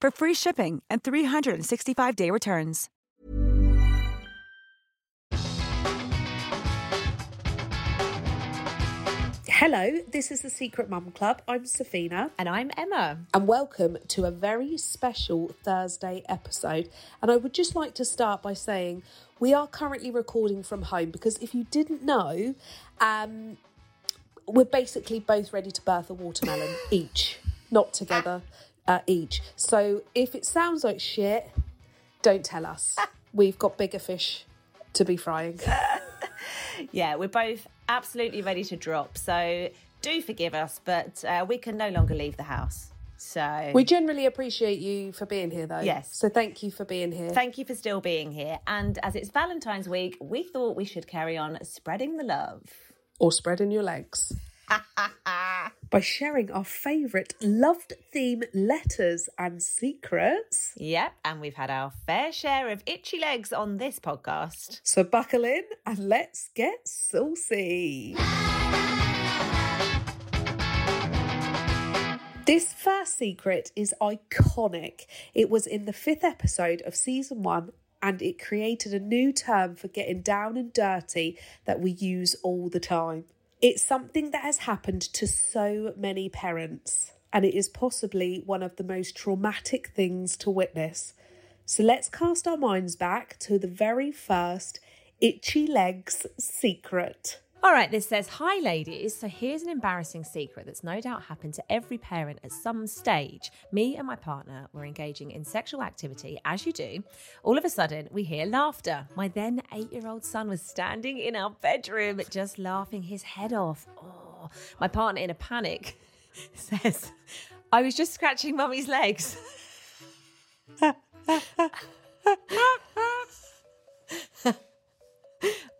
for free shipping and 365-day returns. Hello, this is the Secret Mum Club. I'm Safina. And I'm Emma. And welcome to a very special Thursday episode. And I would just like to start by saying we are currently recording from home because if you didn't know, um, we're basically both ready to birth a watermelon each, not together, uh, each. So if it sounds like shit, don't tell us. We've got bigger fish to be frying. Yeah, we're both absolutely ready to drop. So do forgive us, but uh, we can no longer leave the house. So We generally appreciate you for being here, though. Yes. So thank you for being here. thank you for still being here. And as it's Valentine's week, we thought we should carry on spreading the love. or spreading your legs by sharing our favourite loved theme letters and secrets. Yep, and we've had our fair share of itchy legs on this podcast. So buckle in and let's get saucy. This first secret is iconic. It was in the fifth episode of season one, and it created a new term for getting down and dirty that we use all the time. It's something that has happened to so many parents, and it is possibly one of the most traumatic things to witness. So let's cast our minds back to the very first itchy legs secret. All right, this says, Hi, ladies. So here's an embarrassing secret that's no doubt happened to every parent at some stage. Me and my partner were engaging in sexual activity, as you do. All of a sudden, we hear laughter. My then eight year old son was standing in our bedroom, just laughing his head off. Oh, my partner, in a panic, says, I was just scratching mummy's legs.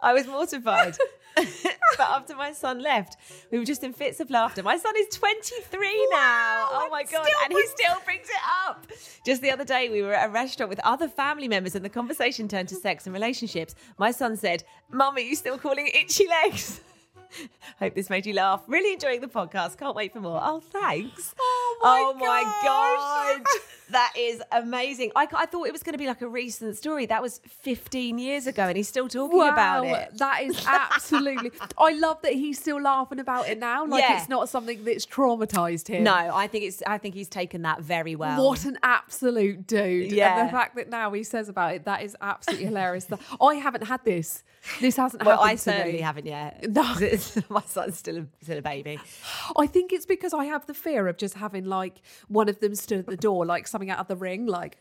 I was mortified. but after my son left, we were just in fits of laughter. My son is 23 now. Oh my God. And he still brings it up. Just the other day, we were at a restaurant with other family members and the conversation turned to sex and relationships. My son said, Mum, are you still calling it itchy legs? Hope this made you laugh. Really enjoying the podcast. Can't wait for more. Oh, thanks. Oh my God. That is amazing. I, I thought it was going to be like a recent story. That was 15 years ago and he's still talking about it. That is absolutely. I love that he's still laughing about it now. Like Yeah. it's not something that's traumatized him. No, I think it's. I think he's taken that very well. What an absolute dude. And Yeah. the fact that now he says about it, that is absolutely hilarious. I haven't had this. This hasn't Well, happened I certainly me. haven't yet. No. my son's still a, still a baby. I think it's because I have the fear of just having like one of them stood at the door, like something out of the ring, like.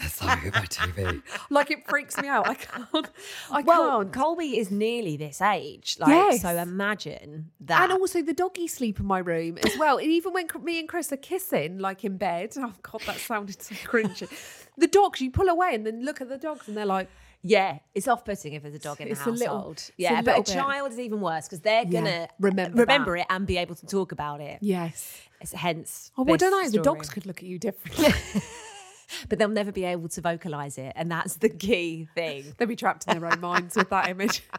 Sorry, my TV. like it freaks me out. I can't. I Well, can't. Colby is nearly this age. Like, Yes. so imagine that. And also the doggy sleep in my room as well. And even when me and Chris are kissing, like in bed, oh god, that sounded so cringy. The dogs, you pull away and then look at the dogs, and they're like, yeah, it's off-putting if there's a dog in the It's a household. little- it's a yeah, but a bit. child is even worse because they're Yeah, gonna remember remember that. it and be able to talk about it. yes. It's hence. Oh, well, I don't know. The dogs could look at you differently. but they'll never be able to vocalize it, and that's the key thing. They'll be trapped in their own minds with that image.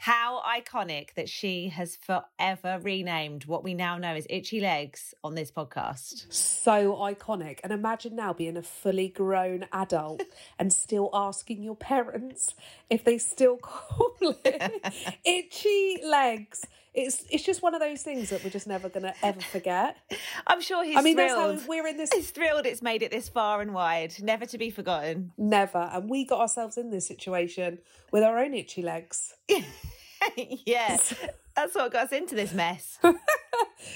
How iconic that she has forever renamed what we now know as Itchy Legs on this podcast. so iconic. And imagine now being a fully grown adult and still asking your parents if they still call it itchy legs. It's it's just one of those things that we're just never gonna ever forget. I'm sure he's I mean, that's thrilled. how we're in this. He's thrilled it's made it this far and wide, never to be forgotten. Never, and we got ourselves in this situation with our own itchy legs. yes, that's what got us into this mess.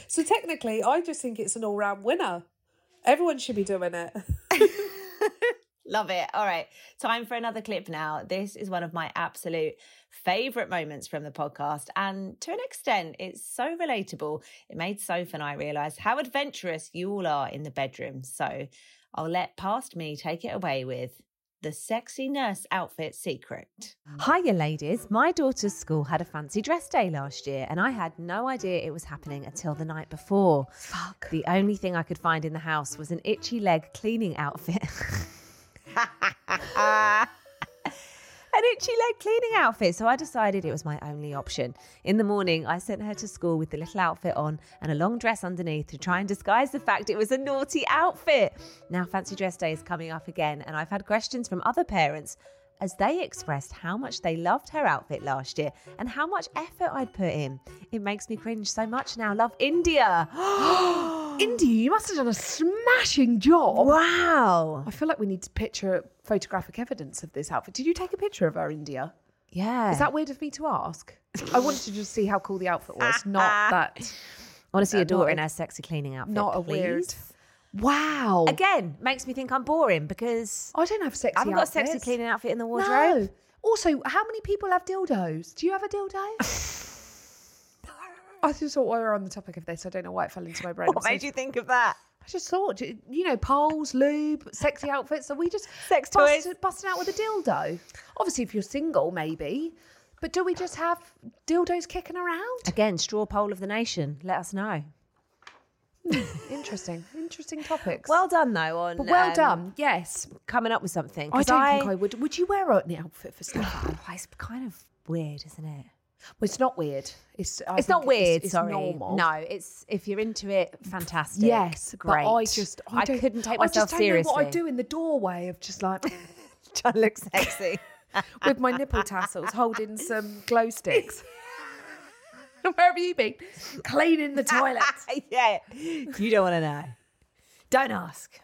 So technically, I just think it's an all-round winner. Everyone should be doing it. Love it. All right. Time for another clip now. This is one of my absolute favorite moments from the podcast. And to an extent, it's so relatable. It made Soph and I realize how adventurous you all are in the bedroom. So I'll let past me take it away with the sexy nurse outfit secret. Hiya, ladies. My daughter's school had a fancy dress day last year, and I had no idea it was happening until the night before. Fuck. The only thing I could find in the house was an itchy leg cleaning outfit. an itchy leg cleaning outfit. So I decided it was my only option. In the morning, I sent her to school with the little outfit on and a long dress underneath to try and disguise the fact it was a naughty outfit. Now, Fancy Dress Day is coming up again, and I've had questions from other parents as they expressed how much they loved her outfit last year and how much effort I'd put in. It makes me cringe so much now. Love India. India, you must have done a smashing job. wow. I feel like we need to picture photographic evidence of this outfit. Did you take a picture of her, India? Yeah. Is that weird of me to ask? I wanted to just see how cool the outfit was, not that. I want to see your daughter in her sexy cleaning outfit. Not a please. weird. Wow. Again, makes me think I'm boring because I don't have sexy I haven't got a sexy cleaning outfit in the wardrobe. No. wardrobe. Also, how many people have dildos? Do you have a dildo? I just thought while we were on the topic of this, I don't know why it fell into my brain. What made you think of that? I just thought, you know, poles, lube, sexy outfits. So we just Sex toys. busting out with a dildo. Obviously, if you're single, maybe. But do we just have dildos kicking around? Again, straw poll of the nation. Let us know. Interesting, interesting topics. Well done though on but well um, done. Yes, coming up with something. I don't think I would. Would you wear an outfit for stuff? It's kind of weird, isn't it? Well, it's not weird. It's I it's not weird. It's, sorry, normal. no. It's if you're into it, fantastic. Yes, great. But I just I, don't- couldn't take I myself just don't seriously. What I do in the doorway of just like Trying to look sexy. with my nipple tassels, holding some glow sticks. Where have you been? Cleaning the toilet. yeah, you don't want to know. Don't ask.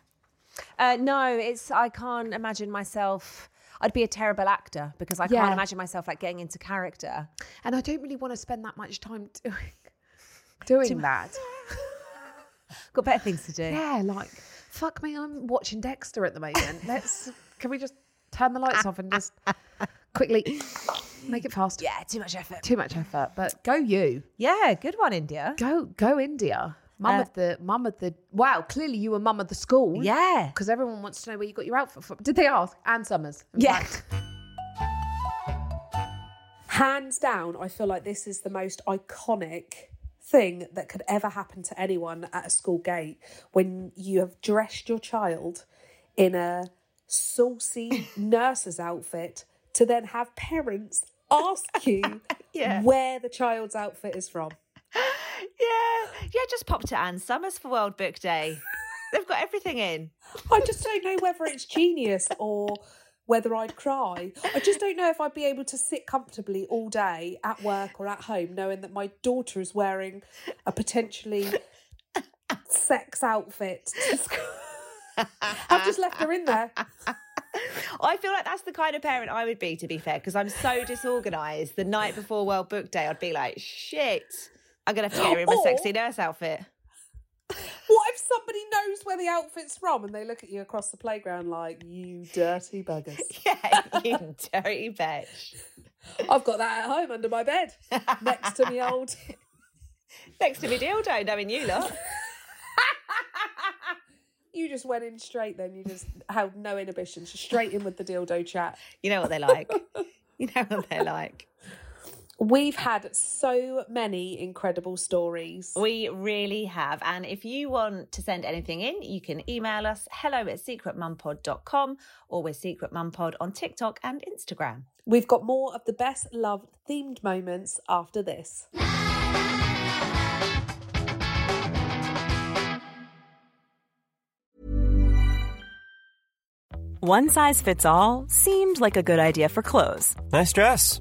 Uh, no, it's I can't imagine myself. I'd be a terrible actor because I Yeah. can't imagine myself like getting into character. And I don't really want to spend that much time doing doing that. Got better things to do. Yeah, like fuck me, I'm watching Dexter at the moment. Let's can we just turn the lights off and just quickly make it fast? Yeah, too much effort. Too much effort, but go you. Yeah, good one, India. Go go India. Mum Uh, of the mum of the wow, clearly you were mum of the school. Yeah. Because everyone wants to know where you got your outfit from. Did they ask? Ann Summers. Yeah. fact. Hands down, I feel like this is the most iconic thing that could ever happen to anyone at a school gate when you have dressed your child in a saucy nurse's outfit to then have parents ask you Yeah. where the child's outfit is from. Yeah, yeah. Just pop to Ann Summers for World Book Day. They've got everything in. I just don't know whether it's genius or whether I'd cry. I just don't know if I'd be able to sit comfortably all day at work or at home knowing that my daughter is wearing a potentially sex outfit. I've just left her in there. I feel like that's the kind of parent I would be, to be fair, because I'm so disorganised. The night before World Book Day, I'd be like, shit, I'm going to have to get her in my Or- sexy nurse outfit. What if somebody knows where the outfit's from and they look at you across the playground like, you dirty buggers? Yeah, you dirty bitch. I've got that at home under my bed next to me old. Next to me dildo, knowing you lot. You just went in straight then. You just had no inhibitions. Straight in with the dildo chat. You know what they're like. You know what they're like. We've had so many incredible stories. We really have. And if you want to send anything in, you can email us hello at secretmumpod.com or we're Secret Mum Pod on TikTok and Instagram. We've got more of the best loved themed moments after this. One size fits all seemed like a good idea for clothes Nice dress.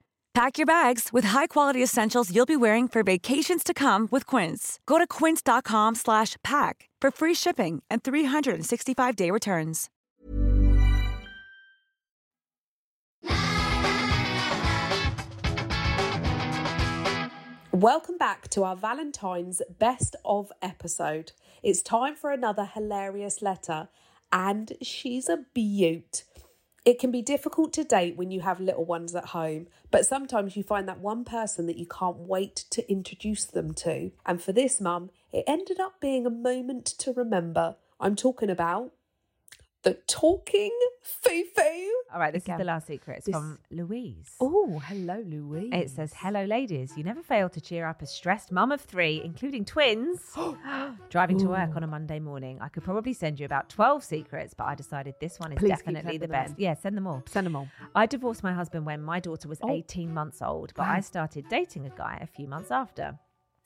Pack your bags with high-quality essentials you'll be wearing for vacations to come with Quince. Go to quince.com slash pack for free shipping and 365-day returns. Welcome back to our Valentine's best of episode. It's time for another hilarious letter, and she's a beaut. It can be difficult to date when you have little ones at home, but sometimes you find that one person that you can't wait to introduce them to. And for this mum, it ended up being a moment to remember. I'm talking about the talking foo-foo. All right, this is the last secret. It's This- from Louise. Oh, hello, Louise. It says, Hello, ladies. You never fail to cheer up a stressed mum of three, including twins, driving to work on a Monday morning. I could probably send you about 12 secrets, but I decided this one is Please definitely the sending them best. in. Yeah, send them all. Send them all. I divorced my husband when my daughter was Oh. 18 months old, but Wow. I started dating a guy a few months after.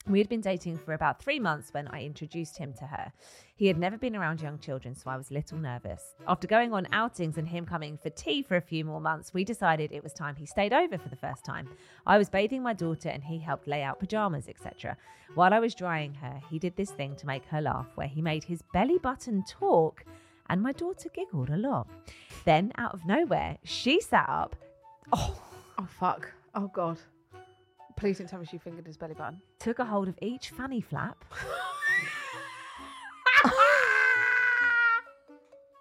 We had been dating for about three months when I introduced him to her. He had never been around young children, so I was a little nervous. After going on outings and him coming for tea for a few more months, we decided it was time he stayed over for the first time. I was bathing my daughter and he helped lay out pajamas, etc. While I was drying her, he did this thing to make her laugh where he made his belly button talk and my daughter giggled a lot. Then, out of nowhere, she sat up. Oh, Oh, fuck. Oh, God. Please don't tell me she fingered his belly button. took a hold of each fanny flap.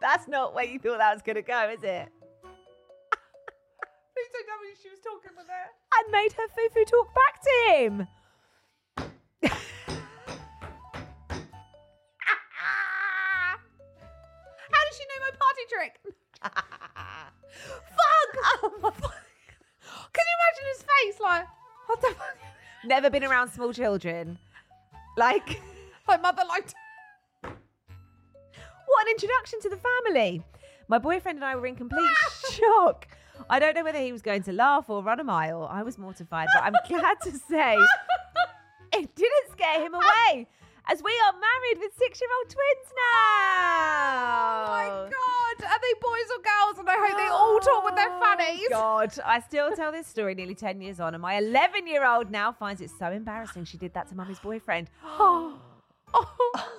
That's not where you thought that was going to go, is it? Please don't tell me she was talking with her. And made her fufu talk back to him. How does she know my party trick? fuck! Oh Can you imagine his face? Like, what the fuck? Never been around small children. Like, My mother liked. what an introduction to the family. My boyfriend and I were in complete shock. I don't know whether he was going to laugh or run a mile. I was mortified, but I'm glad to say it didn't scare him away. As we are married with six year old twins now. Oh my god! Are they boys or girls? And I hope they all talk with their fannies. Oh, God, I still tell this story nearly 10 years on, and my 11 year old now finds it so embarrassing she did that to mummy's boyfriend. Oh. oh.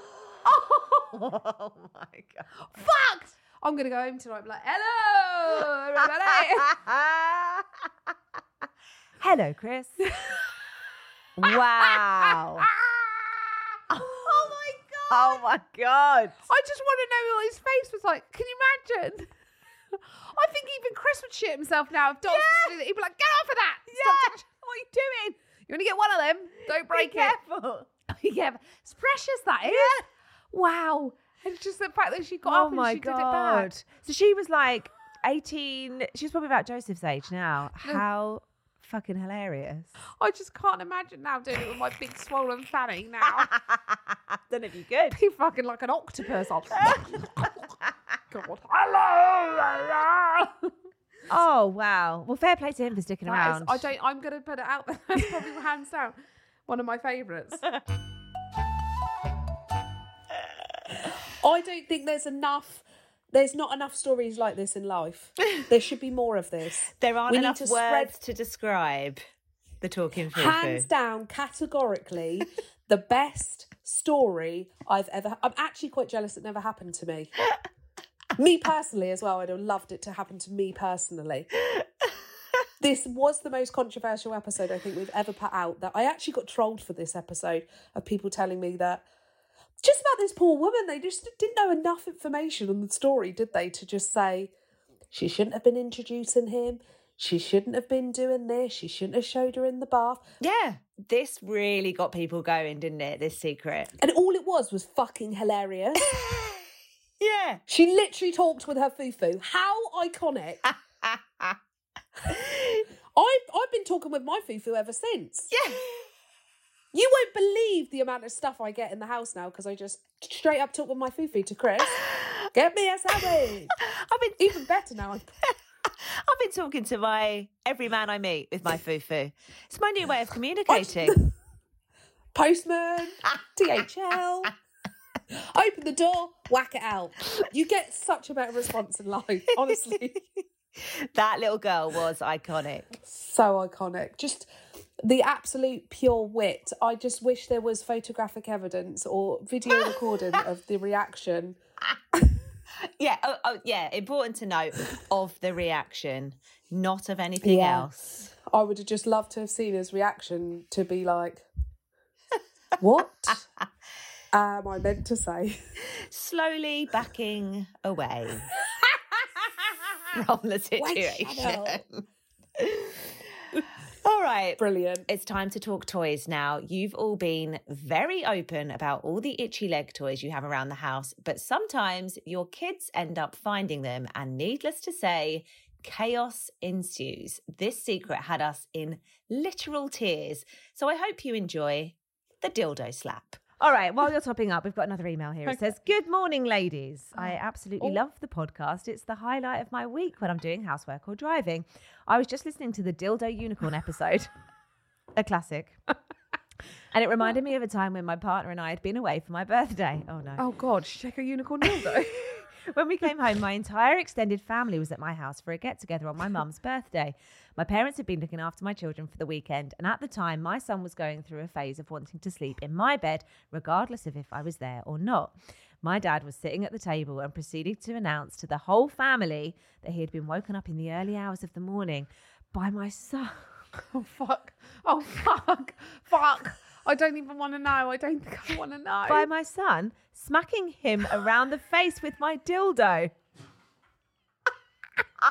Oh my God. Fuck! I'm gonna go home tonight. and Be like, hello, everybody. Hello, Chris. wow. Oh my god! I just want to know what his face was like. Can you imagine? I think even Chris would shit himself now if Dots was to do that. He'd be like, get off of that. Yeah. What are you doing? You want to get one of them? Don't break Be it. careful. yeah, it's precious that is. Wow. And it's just the fact that she got oh up and my she God. did it back. So she was like 18. She's probably about Joseph's age now. How fucking hilarious. I just can't imagine now doing it with my big swollen fanny now. don't know if you could. be fucking like an octopus. I'll... God. Hello. Oh wow. Well, fair play to him for sticking That is- around. I don't. I'm gonna put it out there. That's probably hands down one of my favourites. I don't think there's enough. There's not enough stories like this in life. There should be more of this. There aren't We need enough to words spread- to describe. The talking foo Hands down, categorically, the best story I've ever. I'm actually quite jealous it never happened to me. me personally, as well. I'd have loved it to happen to me personally. This was the most controversial episode I think we've ever put out. That I actually got trolled for this episode of people telling me that just about this poor woman, they just didn't know enough information on the story, did they, to just say she shouldn't have been introducing him. She shouldn't have been doing this. She shouldn't have showed her in the bath. Yeah, this really got people going, didn't it? This secret. And all it was was fucking hilarious. Yeah. she literally talked with her fufu. How iconic. I've, I've been talking with my fufu ever since. Yeah. You won't believe the amount of stuff I get in the house now because I just straight up talk with my fufu to Chris. Get me a sandwich. I've been Even better now. I've been talking to my every man I meet with my fufu. It's my new way of communicating. postman, DHL. Open the door, whack it out. You get such a better response in life, honestly. that little girl was iconic. so iconic. Just the absolute pure wit. I just wish there was photographic evidence or video recording of the reaction. Yeah, oh, oh, yeah. Important to note of the reaction, not of anything Yeah. else. I would have just loved to have seen his reaction to be like, What am I meant to say? Slowly backing away from the situation. All right. Brilliant. It's time to talk toys now. You've all been very open about all the itchy leg toys you have around the house, but sometimes your kids end up finding them, and needless to say, chaos ensues. This secret had us in literal tears. So I hope you enjoy the dildo slap. All right, while you're topping up, we've got another email here. It says, Good morning, ladies. Oh. I absolutely oh. love the podcast. It's the highlight of my week when I'm doing housework or driving. I was just listening to the Dildo Unicorn episode, a classic. And it reminded me of a time when my partner and I had been away for my birthday. Oh no. Oh God, check a unicorn dildo. When we came home, my entire extended family was at my house for a get together on my mum's birthday. My parents had been looking after my children for the weekend, and at the time, my son was going through a phase of wanting to sleep in my bed, regardless of if I was there or not. My dad was sitting at the table and proceeded to announce to the whole family that he had been woken up in the early hours of the morning by my son. oh fuck. Oh fuck. Fuck. I don't even want to know. I don't think I want to know. By my son smacking him around the face with my dildo.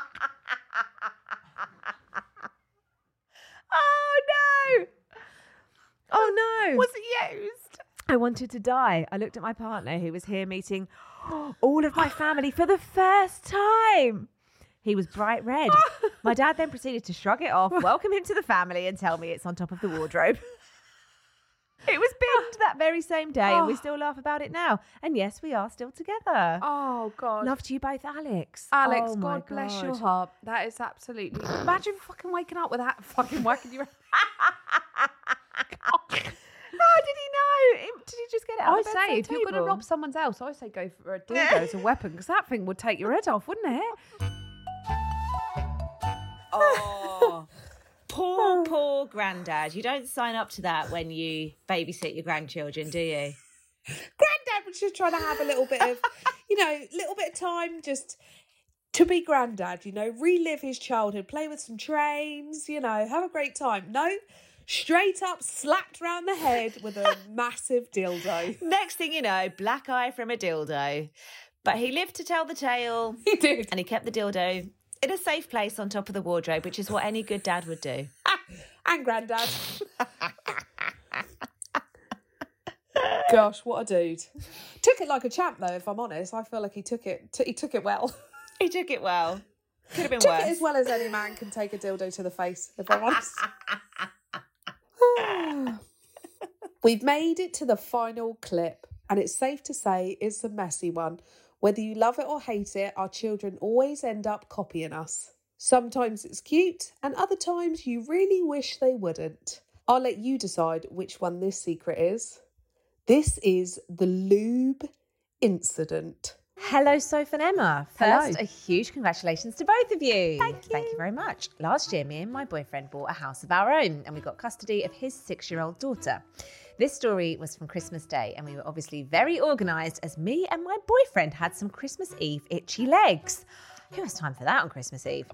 oh no! Oh no! Was it used? I wanted to die. I looked at my partner who was here meeting all of my family for the first time. He was bright red. my dad then proceeded to shrug it off, welcome him to the family, and tell me it's on top of the wardrobe. It was binned that very same day, and we ah. still laugh about it now. And yes, we are still together. Oh God. Love to you both, Alex. Alex, Oh, God bless your heart. That is absolutely. Imagine fucking waking up with that fucking whacking you. How did he know? Did he just get it? Out I of say, bedside if you're going to rob someone's house, I say go for a dildo as a weapon because that thing would take your head off, wouldn't it? Oh. Poor granddad. You don't sign up to that when you babysit your grandchildren, do you? Granddad was just trying to have a little bit of, you know, little bit of time just to be granddad, you know, relive his childhood, play with some trains, you know, have a great time. No, straight up slapped round the head with a massive dildo. Next thing you know, black eye from a dildo. But he lived to tell the tale He did. and he kept the dildo in a safe place on top of the wardrobe, which is what any good dad would do. and granddad. Gosh, what a dude! Took it like a champ, though. If I'm honest, I feel like he took it. T- he took it well. He took it well. Could have been took worse. it as well as any man can take a dildo to the face. If I'm honest. We've made it to the final clip, and it's safe to say it's a messy one. Whether you love it or hate it, our children always end up copying us. Sometimes it's cute, and other times you really wish they wouldn't. I'll let you decide which one this secret is. This is the lube incident. Hello, Soph and Emma. Hello. First, a huge congratulations to both of you. Thank you. Thank you very much. Last year, me and my boyfriend bought a house of our own and we got custody of his six year old daughter. This story was from Christmas Day, and we were obviously very organised as me and my boyfriend had some Christmas Eve itchy legs. Who has time for that on Christmas Eve?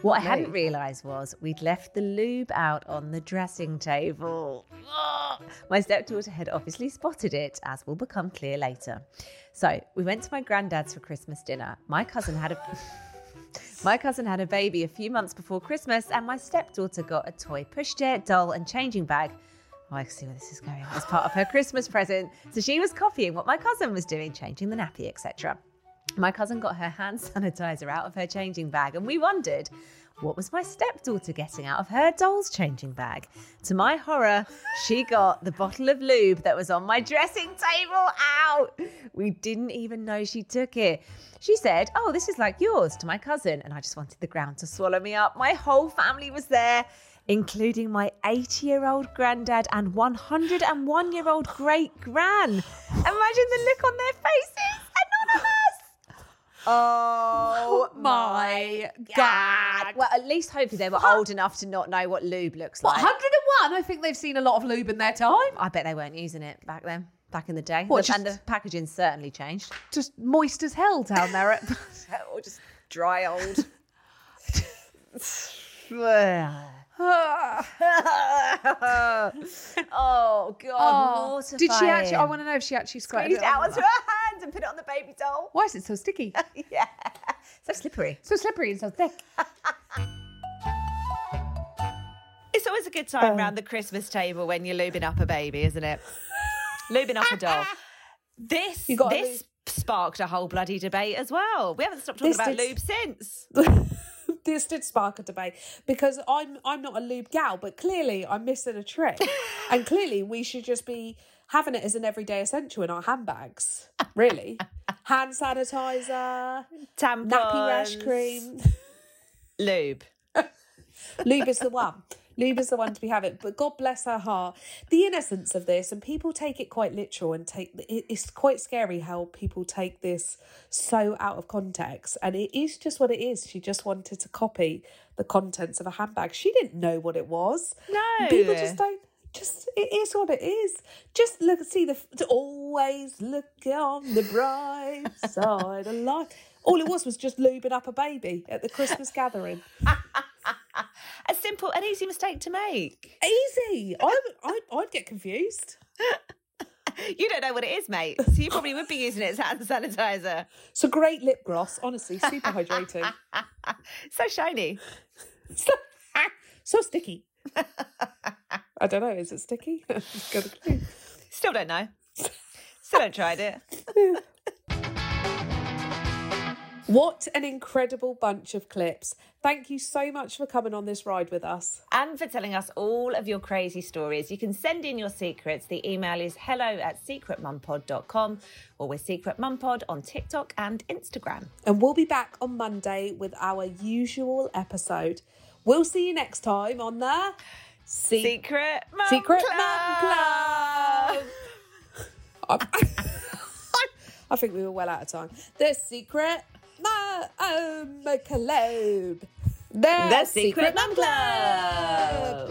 What I hadn't realised was we'd left the lube out on the dressing table. Ugh. My stepdaughter had obviously spotted it, as will become clear later. So we went to my granddad's for Christmas dinner. My cousin had a. My cousin had a baby a few months before Christmas, and my stepdaughter got a toy pushchair, doll, and changing bag. Oh, I can see where this is going. As part of her Christmas present. So she was copying what my cousin was doing, changing the nappy, etc. My cousin got her hand sanitizer out of her changing bag, and we wondered what was my stepdaughter getting out of her doll's changing bag. To my horror, she got the bottle of lube that was on my dressing table out. We didn't even know she took it. She said, Oh, this is like yours to my cousin. And I just wanted the ground to swallow me up. My whole family was there, including my 80 year old granddad and 101 year old great gran. Imagine the look on their faces and none us. Oh, oh my God. Well, at least hopefully they were old enough to not know what lube looks What, like. 101? I think they've seen a lot of lube in their time. I bet they weren't using it back then, back in the day. What, The- and just- the packaging certainly changed. Just moist as hell down there. At... or just dry old. oh God! Oh, did she actually? I want to know if she actually squirted Squeezed it out on onto her hand and put it on the baby doll. Why is it so sticky? yeah, so slippery. so slippery and so thick. It's always a good time oh. around the Christmas table when you're lubing up a baby, isn't it? lubing up a doll. This this sparked a whole bloody debate as well. We haven't stopped talking This about did- lube since. This did spark a debate because I'm I'm not a lube gal, but clearly I'm missing a trick, and clearly we should just be having it as an everyday essential in our handbags. Really, hand sanitizer, Tampons, nappy rash cream. lube. Lube is the one. Lube is the one to be having. But God bless her heart. The innocence of this, and people take it quite literal and take it's quite scary how people take this so out of context. And it is just what it is. She just wanted to copy the contents of a handbag. She didn't know what it was. No. People just don't. Just it is what it is. Just look, see the always look on the bright side of life. All it was was just lubing up a baby at the Christmas gathering. Simple and easy mistake to make. Easy. I would, I'd, get confused. You don't know what it is, mate. So you probably would be using it as hand sanitizer. It's a great lip gloss, honestly, super hydrating. So shiny. so, so sticky. I don't know, is it sticky? Just got a. Still don't know. Still haven't tried it. What an incredible bunch of clips. Thank you so much for coming on this ride with us. and for telling us all of your crazy stories. You can send in your secrets. The email is hello at secretmumpod.com or we're Secret Mumpod on TikTok and Instagram. And we'll be back on Monday with our usual episode. We'll see you next time on the Se- Secret Mum Secret Club. Mum Club. I think we were well out of time. The Secret Mum Club. The, The Secret Mum Club.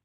for